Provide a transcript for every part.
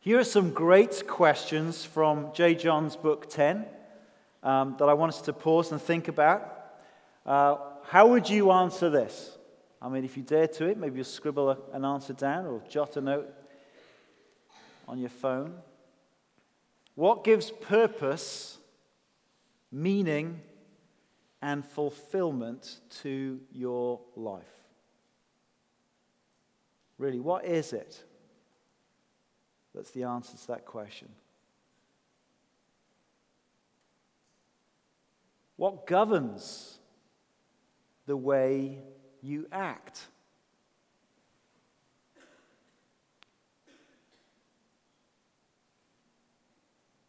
Here are some great questions from J. John's book 10 um, that I want us to pause and think about. Uh, how would you answer this? I mean, if you dare to it, maybe you'll scribble a, an answer down or jot a note on your phone. What gives purpose, meaning, and fulfillment to your life? Really, what is it that's the answer to that question? What governs the way you act?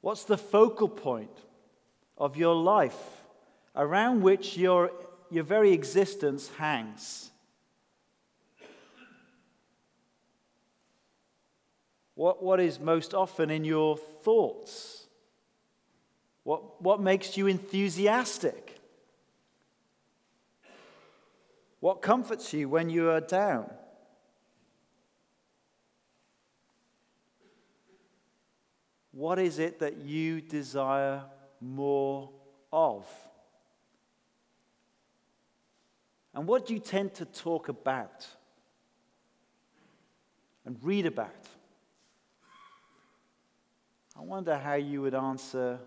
What's the focal point of your life around which your, your very existence hangs? What, what is most often in your thoughts? What, what makes you enthusiastic? What comforts you when you are down? What is it that you desire more of? And what do you tend to talk about and read about? I wonder how you would answer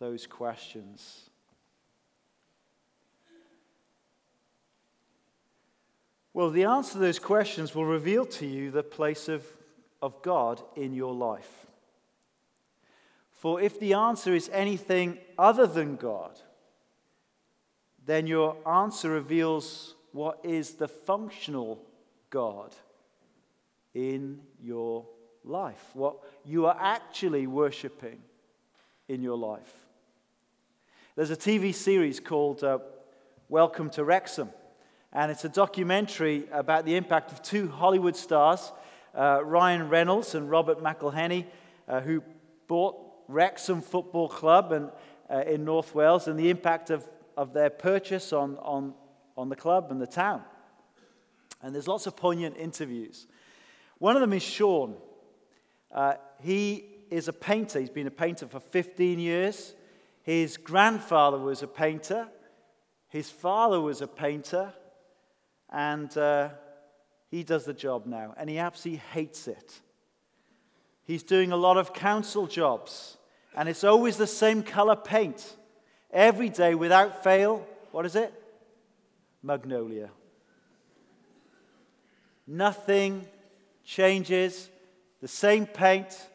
those questions. Well, the answer to those questions will reveal to you the place of, of God in your life. For if the answer is anything other than God, then your answer reveals what is the functional God in your life, what you are actually worshiping in your life. There's a TV series called uh, Welcome to Wrexham, and it's a documentary about the impact of two Hollywood stars, uh, Ryan Reynolds and Robert McElhenney, uh, who bought Wrexham Football Club and, uh, in North Wales, and the impact of, of their purchase on, on, on the club and the town. And there's lots of poignant interviews. One of them is Sean. Uh, he is a painter. He's been a painter for 15 years. His grandfather was a painter. His father was a painter. And uh, he does the job now. And he absolutely hates it. He's doing a lot of council jobs. And it's always the same color paint. Every day without fail. What is it? Magnolia. Nothing changes the same paint,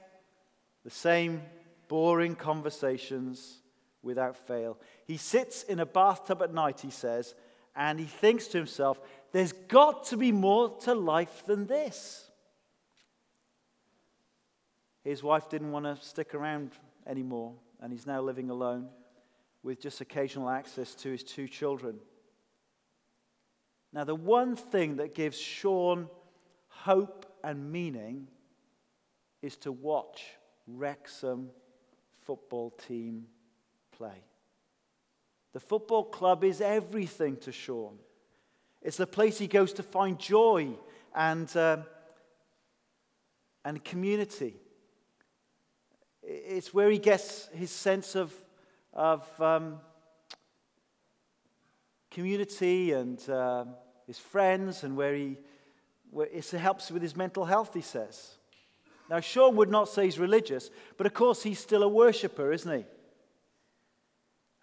the same boring conversations without fail. He sits in a bathtub at night, he says, and he thinks to himself, there's got to be more to life than this. His wife didn't want to stick around anymore, and he's now living alone with just occasional access to his two children. Now, the one thing that gives Sean hope and meaning is to watch Wrexham football team play. The football club is everything to Sean. It's the place he goes to find joy and, uh, and community. It's where he gets his sense of, of um, community and uh, his friends, and where he where it helps with his mental health, he says. Now, Sean would not say he's religious, but of course he's still a worshiper, isn't he?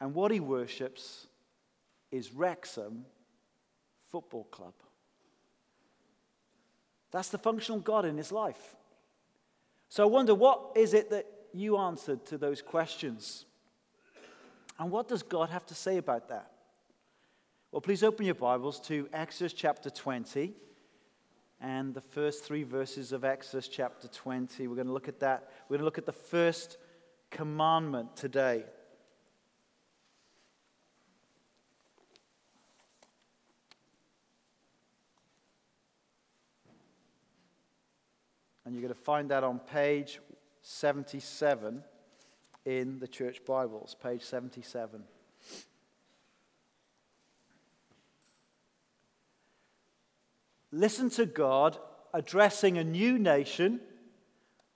And what he worships is Wrexham Football Club. That's the functional God in his life. So I wonder what is it that you answered to those questions? And what does God have to say about that? Well, please open your Bibles to Exodus chapter 20 and the first three verses of Exodus chapter 20. We're going to look at that. We're going to look at the first commandment today. And you're going to find that on page 77 in the church Bibles, page 77. Listen to God addressing a new nation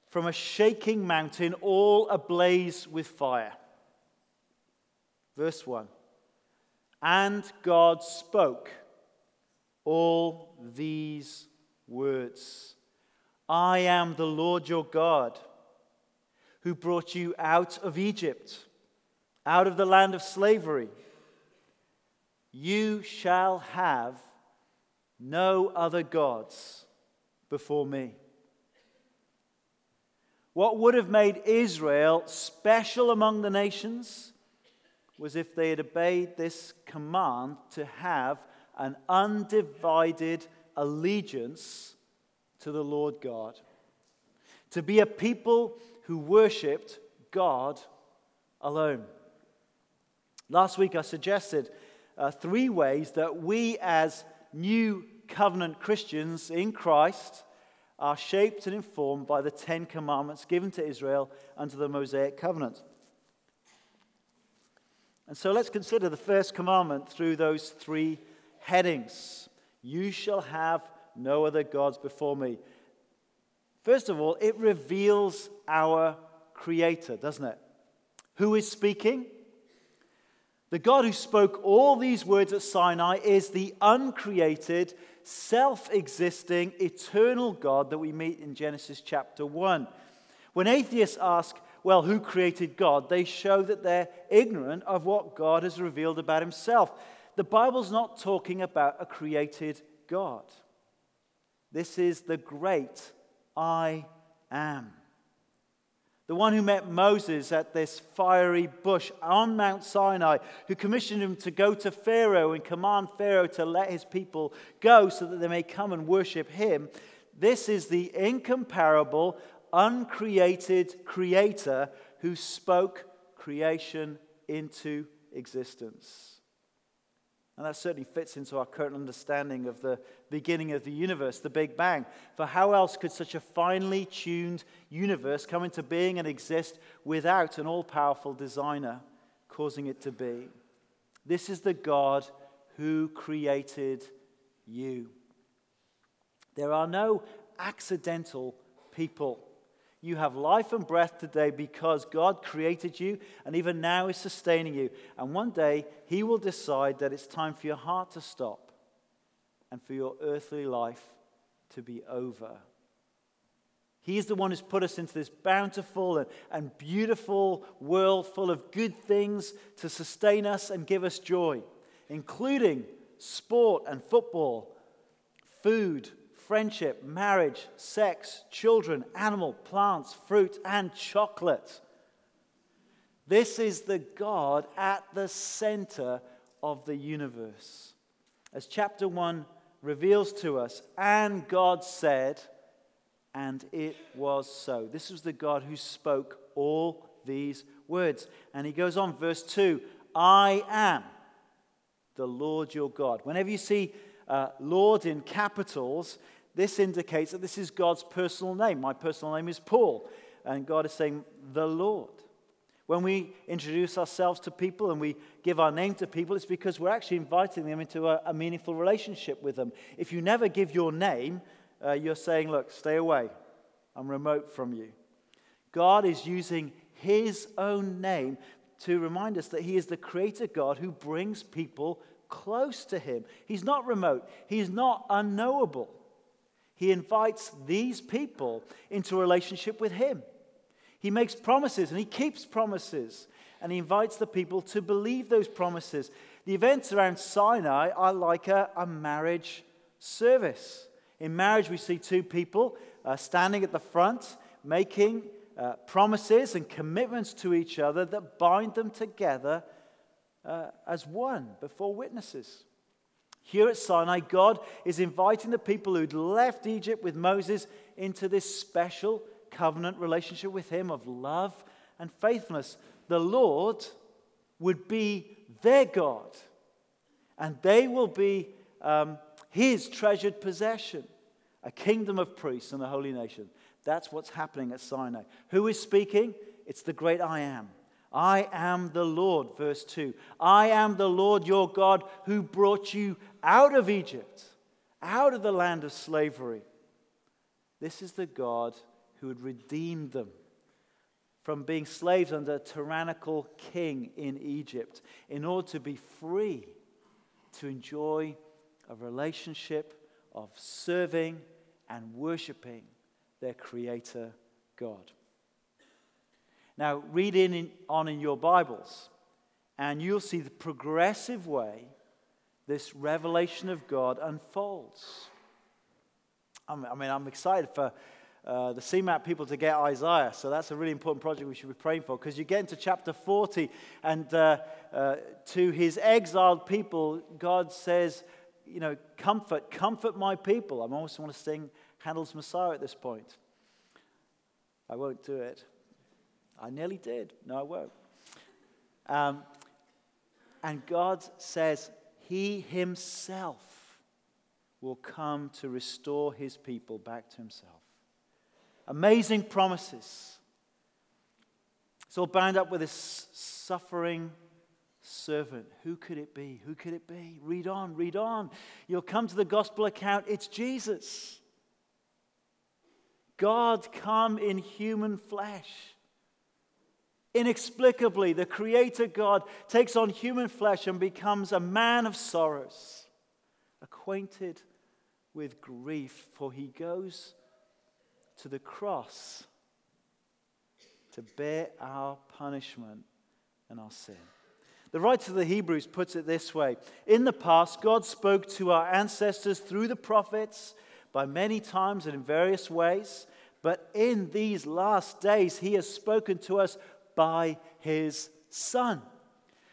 from a shaking mountain, all ablaze with fire. Verse 1 And God spoke all these words I am the Lord your God, who brought you out of Egypt, out of the land of slavery. You shall have no other gods before me. What would have made Israel special among the nations was if they had obeyed this command to have an undivided allegiance to the Lord God, to be a people who worshipped God alone. Last week I suggested uh, three ways that we, as new covenant Christians in Christ, are shaped and informed by the Ten Commandments given to Israel under the Mosaic covenant. And so let's consider the first commandment through those three headings You shall have no other gods before me. First of all, it reveals our Creator, doesn't it? Who is speaking? The God who spoke all these words at Sinai is the uncreated, self existing, eternal God that we meet in Genesis chapter 1. When atheists ask, well, who created God? They show that they're ignorant of what God has revealed about himself. The Bible's not talking about a created God. This is the great I am. The one who met Moses at this fiery bush on Mount Sinai, who commissioned him to go to Pharaoh and command Pharaoh to let his people go so that they may come and worship him. This is the incomparable, uncreated creator who spoke creation into existence. And that certainly fits into our current understanding of the beginning of the universe, the Big Bang. For how else could such a finely tuned universe come into being and exist without an all powerful designer causing it to be? This is the God who created you. There are no accidental people. You have life and breath today because God created you and even now is sustaining you. And one day He will decide that it's time for your heart to stop and for your earthly life to be over. He is the one who's put us into this bountiful and, and beautiful world full of good things to sustain us and give us joy, including sport and football, food, friendship, marriage, sex, children, animal, plants, fruit, and chocolate. This is the God at the center of the universe. As chapter 1 reveals to us, and God said, and it was so. This was the God who spoke all these words. And he goes on, verse 2 I am the Lord your God. Whenever you see uh, Lord in capitals, this indicates that this is God's personal name. My personal name is Paul, and God is saying, the Lord. When we introduce ourselves to people and we give our name to people, it's because we're actually inviting them into a, a meaningful relationship with them. If you never give your name, uh, you're saying, Look, stay away. I'm remote from you. God is using his own name to remind us that he is the creator God who brings people close to him. He's not remote, he's not unknowable. He invites these people into a relationship with Him. He makes promises and He keeps promises. And He invites the people to believe those promises. The events around Sinai are like a, a marriage service. In marriage, we see two people uh, standing at the front, making uh, promises and commitments to each other that bind them together uh, as one before witnesses. Here at Sinai, God is inviting the people who'd left Egypt with Moses into this special covenant relationship with Him of love and faithfulness. The Lord would be their God, and they will be um, His treasured possession, a kingdom of priests and a holy nation. That's what's happening at Sinai. Who is speaking? It's the great I am. I am the Lord, verse 2. I am the Lord your God who brought you out of Egypt, out of the land of slavery. This is the God who had redeemed them from being slaves under a tyrannical king in Egypt in order to be free to enjoy a relationship of serving and worshiping their Creator God. Now, read in, on in your Bibles, and you'll see the progressive way this revelation of God unfolds. I mean, I'm excited for uh, the CMAP people to get Isaiah. So that's a really important project we should be praying for because you get into chapter 40, and uh, uh, to his exiled people, God says, you know, comfort, comfort my people. I almost want to sing Handel's Messiah at this point. I won't do it. I nearly did. No, I won't. Um, and God says, He Himself will come to restore His people back to Himself. Amazing promises. It's all bound up with this suffering servant. Who could it be? Who could it be? Read on, read on. You'll come to the gospel account. It's Jesus. God come in human flesh. Inexplicably, the Creator God takes on human flesh and becomes a man of sorrows, acquainted with grief, for he goes to the cross to bear our punishment and our sin. The writer of the Hebrews puts it this way In the past, God spoke to our ancestors through the prophets by many times and in various ways, but in these last days, He has spoken to us by His Son,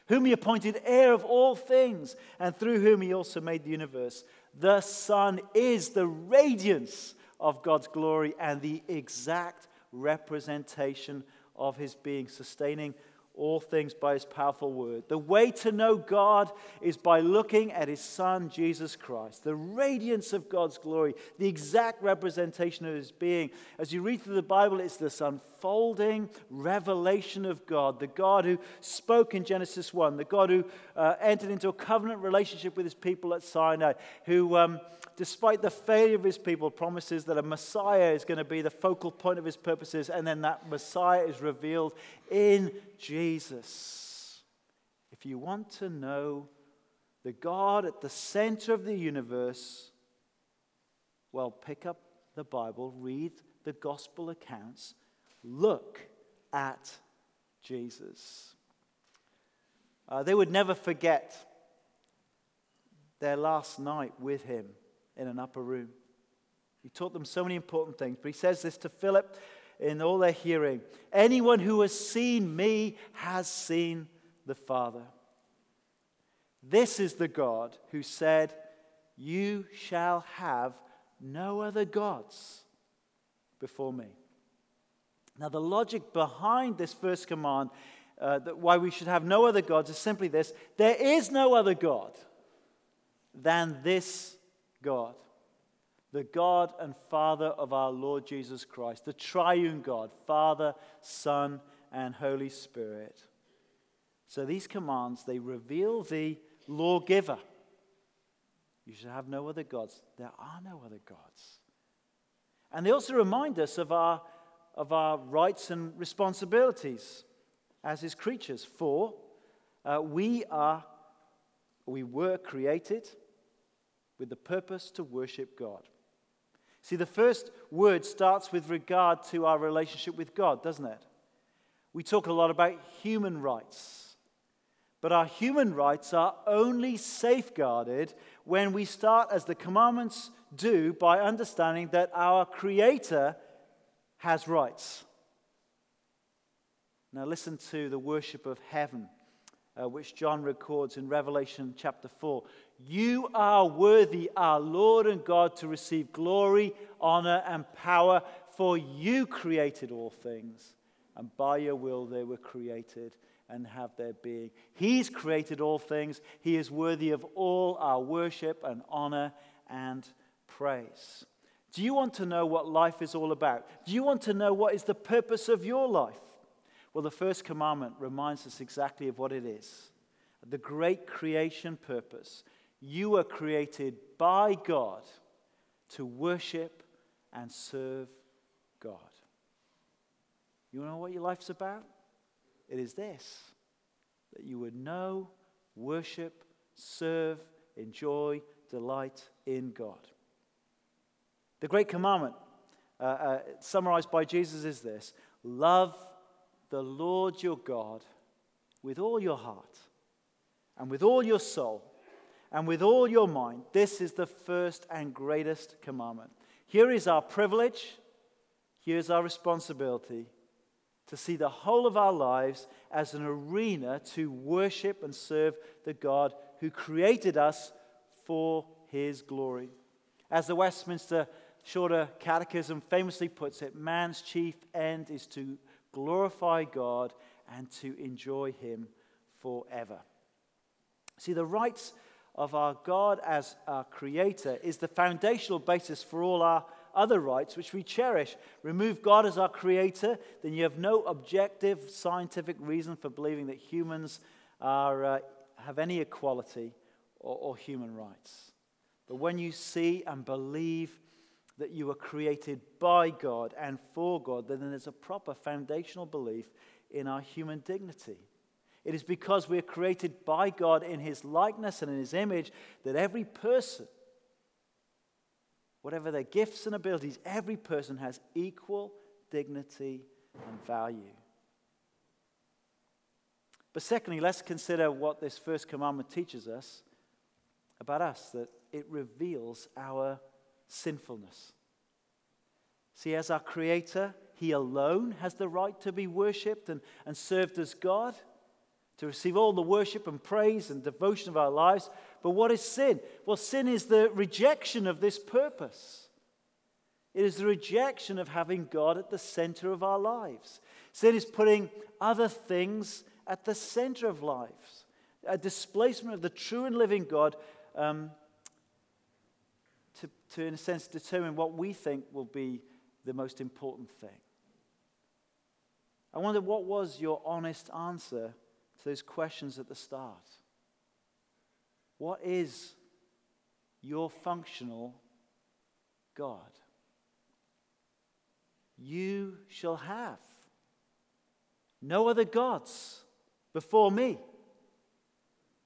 whom He appointed heir of all things, and through whom He also made the universe. The Son is the radiance of God's glory and the exact representation of his being, sustaining all things by his powerful word. The way to know God is by looking at his son, Jesus Christ, the radiance of God's glory, the exact representation of his being. As you read through the Bible, it's this unfolding revelation of God, the God who spoke in Genesis 1, the God who uh, entered into a covenant relationship with his people at Sinai, who, um, despite the failure of his people, promises that a Messiah is going to be the focal point of his purposes, and then that Messiah is revealed in Jesus. If you want to know the God at the center of the universe, well, pick up the Bible, read the gospel accounts, look at Jesus. Uh, they would never forget their last night with him in an upper room. He taught them so many important things, but he says this to Philip in all their hearing Anyone who has seen me has seen the Father. This is the God who said, You shall have no other gods before me. Now, the logic behind this first command, uh, that why we should have no other gods, is simply this there is no other God than this God the God and Father of our Lord Jesus Christ, the triune God, Father, Son, and Holy Spirit. So these commands, they reveal the lawgiver. You should have no other gods. There are no other gods. And they also remind us of our, of our rights and responsibilities as his creatures. For uh, we are, we were created with the purpose to worship God. See, the first word starts with regard to our relationship with God, doesn't it? We talk a lot about human rights. But our human rights are only safeguarded when we start, as the commandments do, by understanding that our Creator has rights. Now, listen to the worship of heaven, uh, which John records in Revelation chapter 4. You are worthy, our Lord and God, to receive glory, honor, and power, for you created all things, and by your will they were created and have their being. He's created all things. He is worthy of all our worship and honor and praise. Do you want to know what life is all about? Do you want to know what is the purpose of your life? Well, the first commandment reminds us exactly of what it is the great creation purpose you were created by God to worship and serve God. You know what your life's about? It is this that you would know, worship, serve, enjoy, delight in God. The great commandment, uh, uh, summarized by Jesus, is this love the Lord your God with all your heart and with all your soul and with all your mind. This is the first and greatest commandment. Here is our privilege, here's our responsibility to see the whole of our lives as an arena to worship and serve the God who created us for his glory. As the Westminster Shorter Catechism famously puts it, man's chief end is to glorify God and to enjoy him forever. See, the rights of our God as our creator is the foundational basis for all our other rights which we cherish. Remove God as our creator, then you have no objective scientific reason for believing that humans are, uh, have any equality or, or human rights. But when you see and believe that you were created by God and for God, then there's a proper foundational belief in our human dignity. It is because we're created by God in His likeness and in His image that every person whatever their gifts and abilities, every person has equal dignity and value. But secondly, let's consider what this first commandment teaches us about us that it reveals our sinfulness. See, as our Creator, He alone has the right to be worshipped and, and served as God to receive all the worship and praise and devotion of our lives. But what is sin? Well, sin is the rejection of this purpose. It is the rejection of having God at the center of our lives. Sin is putting other things at the center of lives, a displacement of the true and living God um, to, in a sense, determine what we think will be the most important thing. I wonder what was your honest answer to those questions at the start. What is your functional God? You shall have no other gods before me.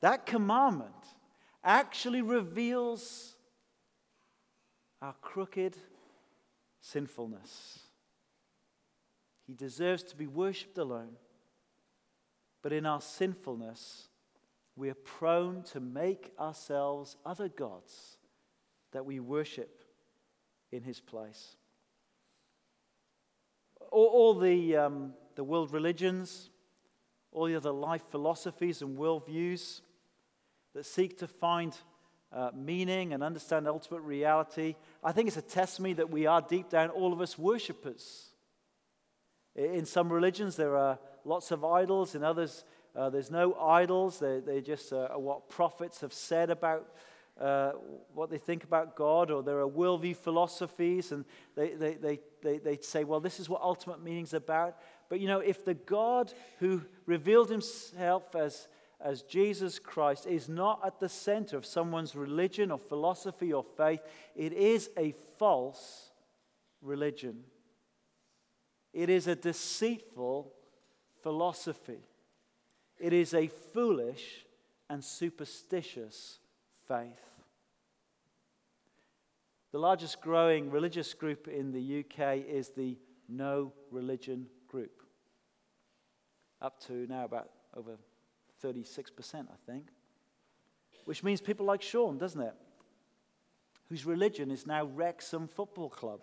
That commandment actually reveals our crooked sinfulness. He deserves to be worshipped alone. But in our sinfulness, we are prone to make ourselves other gods that we worship in his place. All, all the, um, the world religions, all the other life philosophies and worldviews that seek to find uh, meaning and understand ultimate reality, I think it's a testimony that we are deep down, all of us, worshippers. In some religions, there are lots of idols. In others, uh, there's no idols. They, they just uh, are what prophets have said about uh, what they think about God, or there are worldview philosophies, and they, they, they, they, they say, well, this is what ultimate meaning is about. But you know, if the God who revealed himself as, as Jesus Christ is not at the center of someone's religion or philosophy or faith, it is a false religion. It is a deceitful philosophy. It is a foolish and superstitious faith. The largest growing religious group in the UK is the No Religion Group, up to now about over 36%, I think, which means people like Sean, doesn't it? Whose religion is now Wrexham Football Club.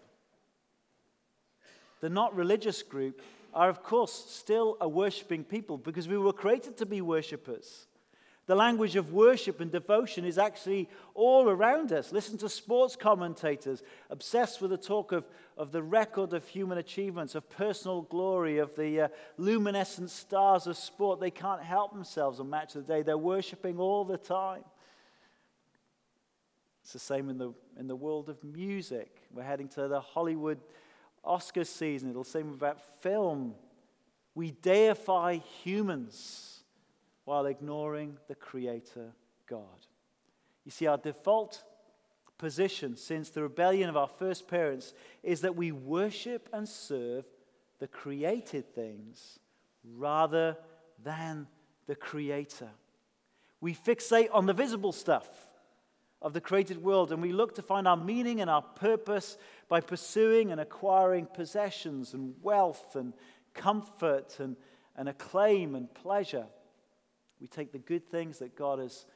The not religious group are, of course, still a worshipping people because we were created to be worshippers. The language of worship and devotion is actually all around us. Listen to sports commentators obsessed with the talk of, of the record of human achievements, of personal glory, of the uh, luminescent stars of sport. They can't help themselves on Match of the Day. They're worshiping all the time. It's the same in the, in the world of music. We're heading to the Hollywood Oscar season, it'll say about film. We deify humans while ignoring the Creator God. You see, our default position since the rebellion of our first parents is that we worship and serve the created things rather than the Creator. We fixate on the visible stuff of the created world and we look to find our meaning and our purpose by pursuing and acquiring possessions and wealth and comfort and, and acclaim and pleasure. We take the good things that God has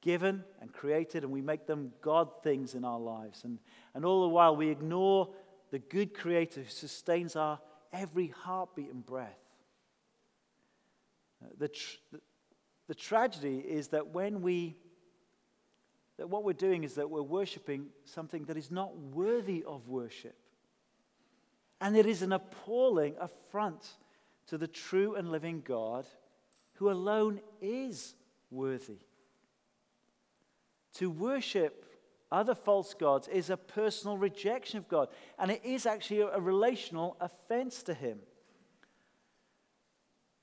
given and created and we make them God things in our lives. And, and all the while we ignore the good Creator who sustains our every heartbeat and breath. The, tr- the tragedy is that when we that what we're doing is that we're worshiping something that is not worthy of worship. And it is an appalling affront to the true and living God who alone is worthy. To worship other false gods is a personal rejection of God, and it is actually a relational offense to Him.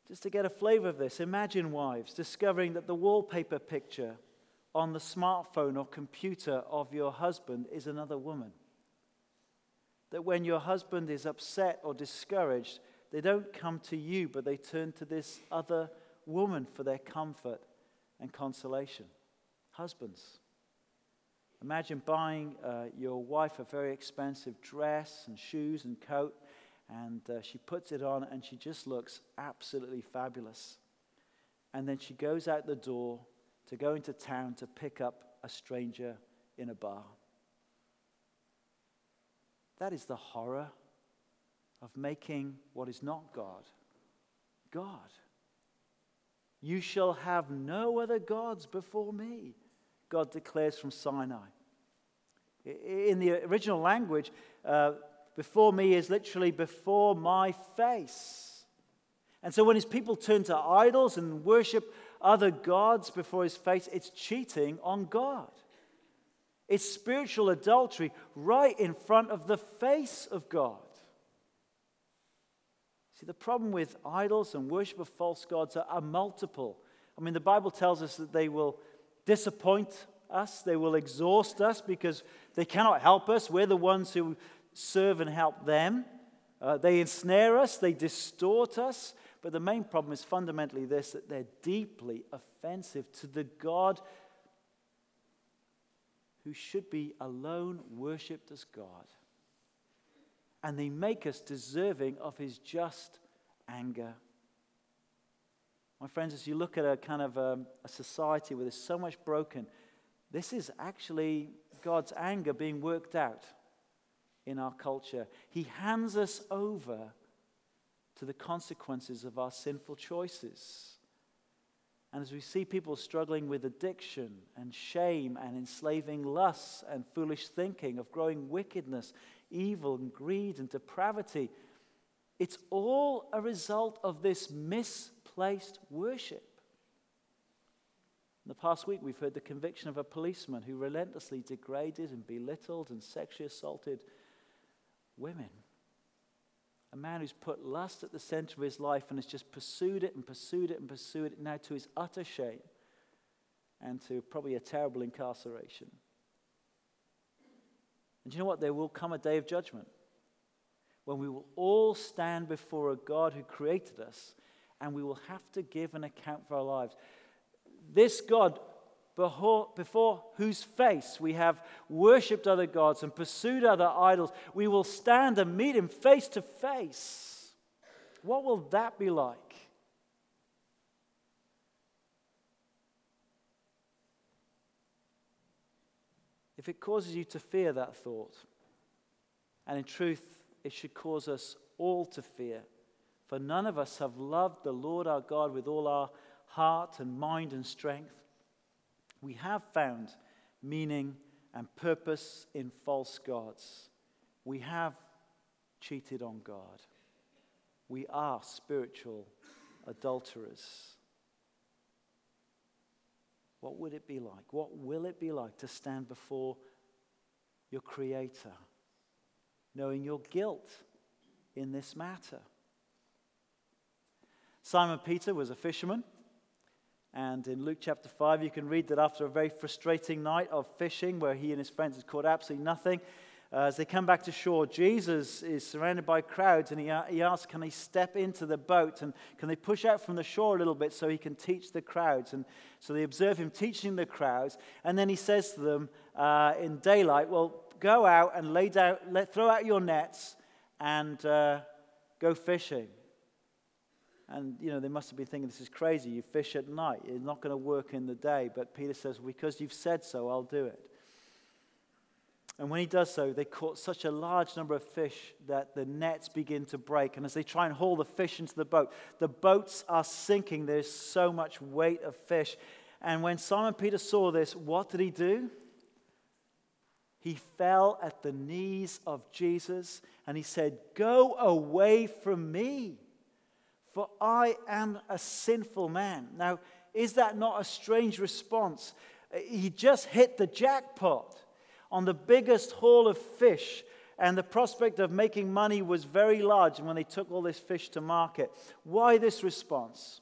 Just to get a flavor of this, imagine wives discovering that the wallpaper picture on the smartphone or computer of your husband is another woman. That when your husband is upset or discouraged, they don't come to you, but they turn to this other woman for their comfort and consolation. Husbands, imagine buying uh, your wife a very expensive dress and shoes and coat, and uh, she puts it on and she just looks absolutely fabulous. And then she goes out the door to go into town to pick up a stranger in a bar. That is the horror of making what is not God, God. You shall have no other gods before me, God declares from Sinai. In the original language, uh, before me is literally before my face. And so when his people turn to idols and worship other gods before his face, it's cheating on God. It's spiritual adultery right in front of the face of God. See, the problem with idols and worship of false gods are, are multiple. I mean, the Bible tells us that they will disappoint us, they will exhaust us because they cannot help us. We're the ones who serve and help them. Uh, they ensnare us, they distort us, but the main problem is fundamentally this that they're deeply offensive to the God who should be alone worshipped as God. And they make us deserving of his just anger. My friends, as you look at a kind of a, um, a society where there's so much broken, this is actually God's anger being worked out in our culture. He hands us over to the consequences of our sinful choices. And as we see people struggling with addiction and shame and enslaving lusts and foolish thinking, of growing wickedness, evil and greed and depravity, it's all a result of this misplaced worship. In the past week, we've heard the conviction of a policeman who relentlessly degraded and belittled and sexually assaulted women. A man who's put lust at the center of his life and has just pursued it and pursued it and pursued it now to his utter shame and to probably a terrible incarceration. And you know what? There will come a day of judgment when we will all stand before a God who created us and we will have to give an account for our lives. This God before, before whose face we have worshipped other gods and pursued other idols, we will stand and meet him face to face. What will that be like? If it causes you to fear that thought, and in truth, it should cause us all to fear, for none of us have loved the Lord our God with all our heart and mind and strength we have found meaning and purpose in false gods. We have cheated on God. We are spiritual adulterers. What would it be like? What will it be like to stand before your Creator, knowing your guilt in this matter? Simon Peter was a fisherman. And in Luke chapter 5, you can read that after a very frustrating night of fishing, where he and his friends had caught absolutely nothing, uh, as they come back to shore, Jesus is surrounded by crowds and he, he asks, Can they step into the boat and can they push out from the shore a little bit so he can teach the crowds? And so they observe him teaching the crowds. And then he says to them uh, in daylight, Well, go out and lay down, let, throw out your nets and uh, go fishing. And, you know, they must have been thinking, this is crazy. You fish at night. It's not going to work in the day. But Peter says, because you've said so, I'll do it. And when he does so, they caught such a large number of fish that the nets begin to break. And as they try and haul the fish into the boat, the boats are sinking. There's so much weight of fish. And when Simon Peter saw this, what did he do? He fell at the knees of Jesus and he said, Go away from me, for I am a sinful man. Now, is that not a strange response? He just hit the jackpot on the biggest haul of fish, and the prospect of making money was very large when they took all this fish to market. Why this response?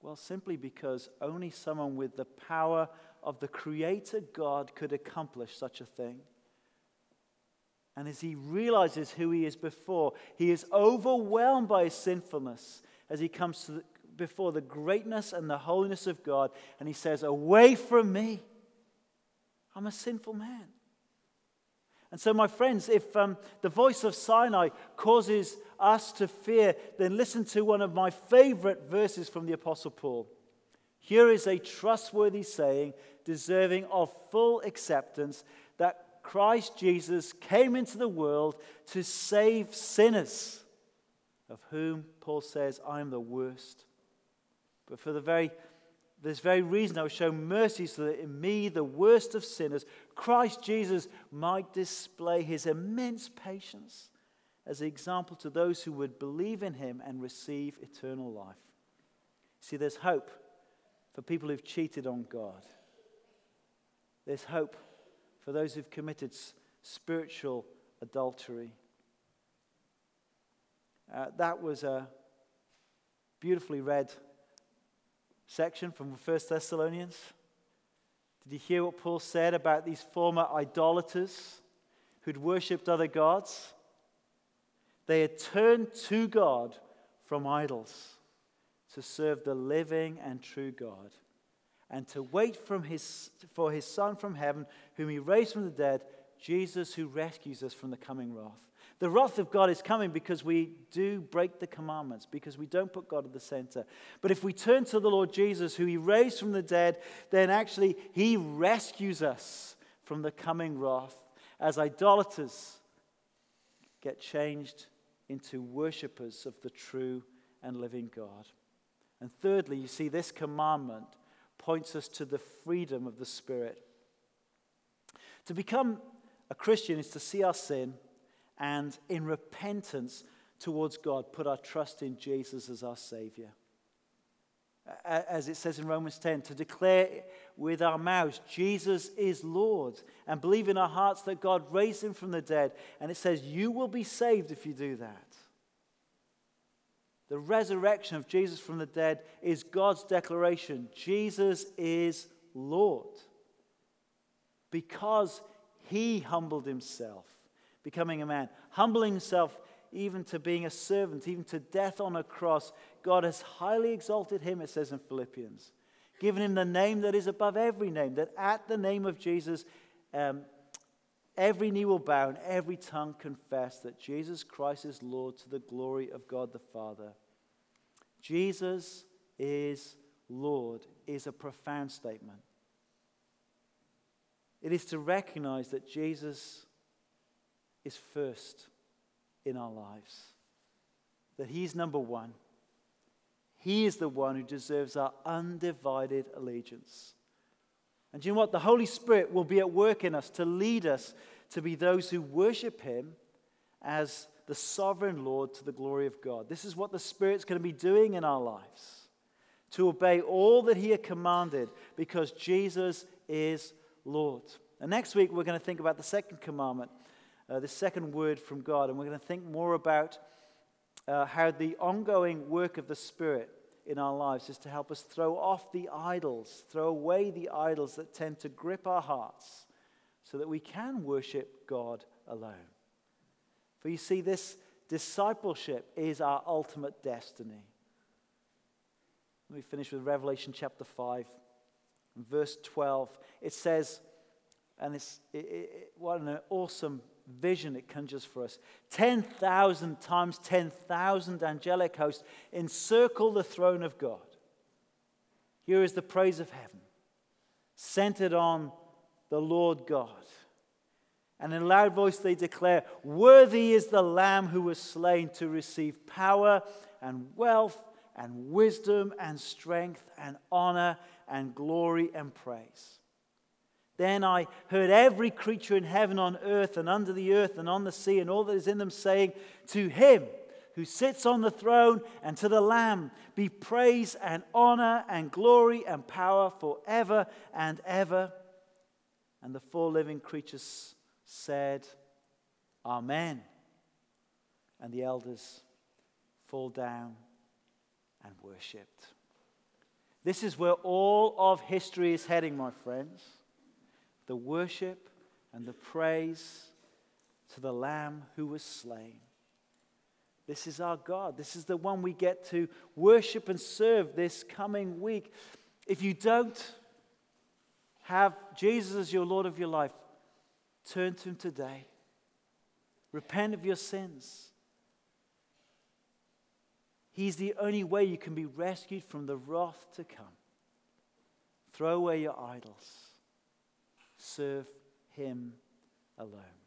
Well, simply because only someone with the power of the Creator God could accomplish such a thing. And as he realizes who he is before, he is overwhelmed by his sinfulness as he comes to before the greatness and the holiness of God, and he says, Away from me. I'm a sinful man. And so, my friends, if um, the voice of Sinai causes us to fear, then listen to one of my favorite verses from the Apostle Paul. Here is a trustworthy saying, deserving of full acceptance, that Christ Jesus came into the world to save sinners, of whom Paul says, I am the worst. But for the very, this very reason, I will show mercy so that in me, the worst of sinners, Christ Jesus might display his immense patience as an example to those who would believe in him and receive eternal life. See, there's hope for people who've cheated on God. There's hope for those who've committed spiritual adultery. Uh, that was a beautifully read section from 1 Thessalonians? Did you hear what Paul said about these former idolaters who'd worshipped other gods? They had turned to God from idols to serve the living and true God and to wait his, for his Son from heaven, whom he raised from the dead, Jesus who rescues us from the coming wrath. The wrath of God is coming because we do break the commandments, because we don't put God at the center. But if we turn to the Lord Jesus, who He raised from the dead, then actually He rescues us from the coming wrath as idolaters get changed into worshippers of the true and living God. And thirdly, you see, this commandment points us to the freedom of the Spirit. To become a Christian is to see our sin and in repentance towards God, put our trust in Jesus as our Savior. As it says in Romans 10, to declare with our mouths, Jesus is Lord, and believe in our hearts that God raised him from the dead. And it says, You will be saved if you do that. The resurrection of Jesus from the dead is God's declaration Jesus is Lord. Because he humbled himself becoming a man, humbling himself even to being a servant, even to death on a cross. God has highly exalted him, it says in Philippians, given him the name that is above every name, that at the name of Jesus, um, every knee will bow and every tongue confess that Jesus Christ is Lord to the glory of God the Father. Jesus is Lord is a profound statement. It is to recognize that Jesus is first in our lives. That He's number one. He is the one who deserves our undivided allegiance. And you know what? The Holy Spirit will be at work in us to lead us to be those who worship Him as the sovereign Lord to the glory of God. This is what the Spirit's going to be doing in our lives to obey all that He had commanded because Jesus is Lord. And next week, we're going to think about the second commandment uh, the second word from God. And we're going to think more about uh, how the ongoing work of the Spirit in our lives is to help us throw off the idols, throw away the idols that tend to grip our hearts so that we can worship God alone. For you see, this discipleship is our ultimate destiny. Let me finish with Revelation chapter 5, verse 12. It says, and it's, it, it, what an awesome vision it conjures for us 10,000 times 10,000 angelic hosts encircle the throne of God. Here is the praise of heaven, centered on the Lord God. And in loud voice they declare, Worthy is the Lamb who was slain to receive power and wealth and wisdom and strength and honor and glory and praise. Then I heard every creature in heaven, on earth, and under the earth, and on the sea, and all that is in them, saying, To him who sits on the throne and to the Lamb be praise and honor and glory and power forever and ever. And the four living creatures said, Amen. And the elders fall down and worshiped. This is where all of history is heading, my friends the worship and the praise to the Lamb who was slain. This is our God. This is the one we get to worship and serve this coming week. If you don't have Jesus as your Lord of your life, turn to Him today. Repent of your sins. He's the only way you can be rescued from the wrath to come. Throw away your idols serve Him alone.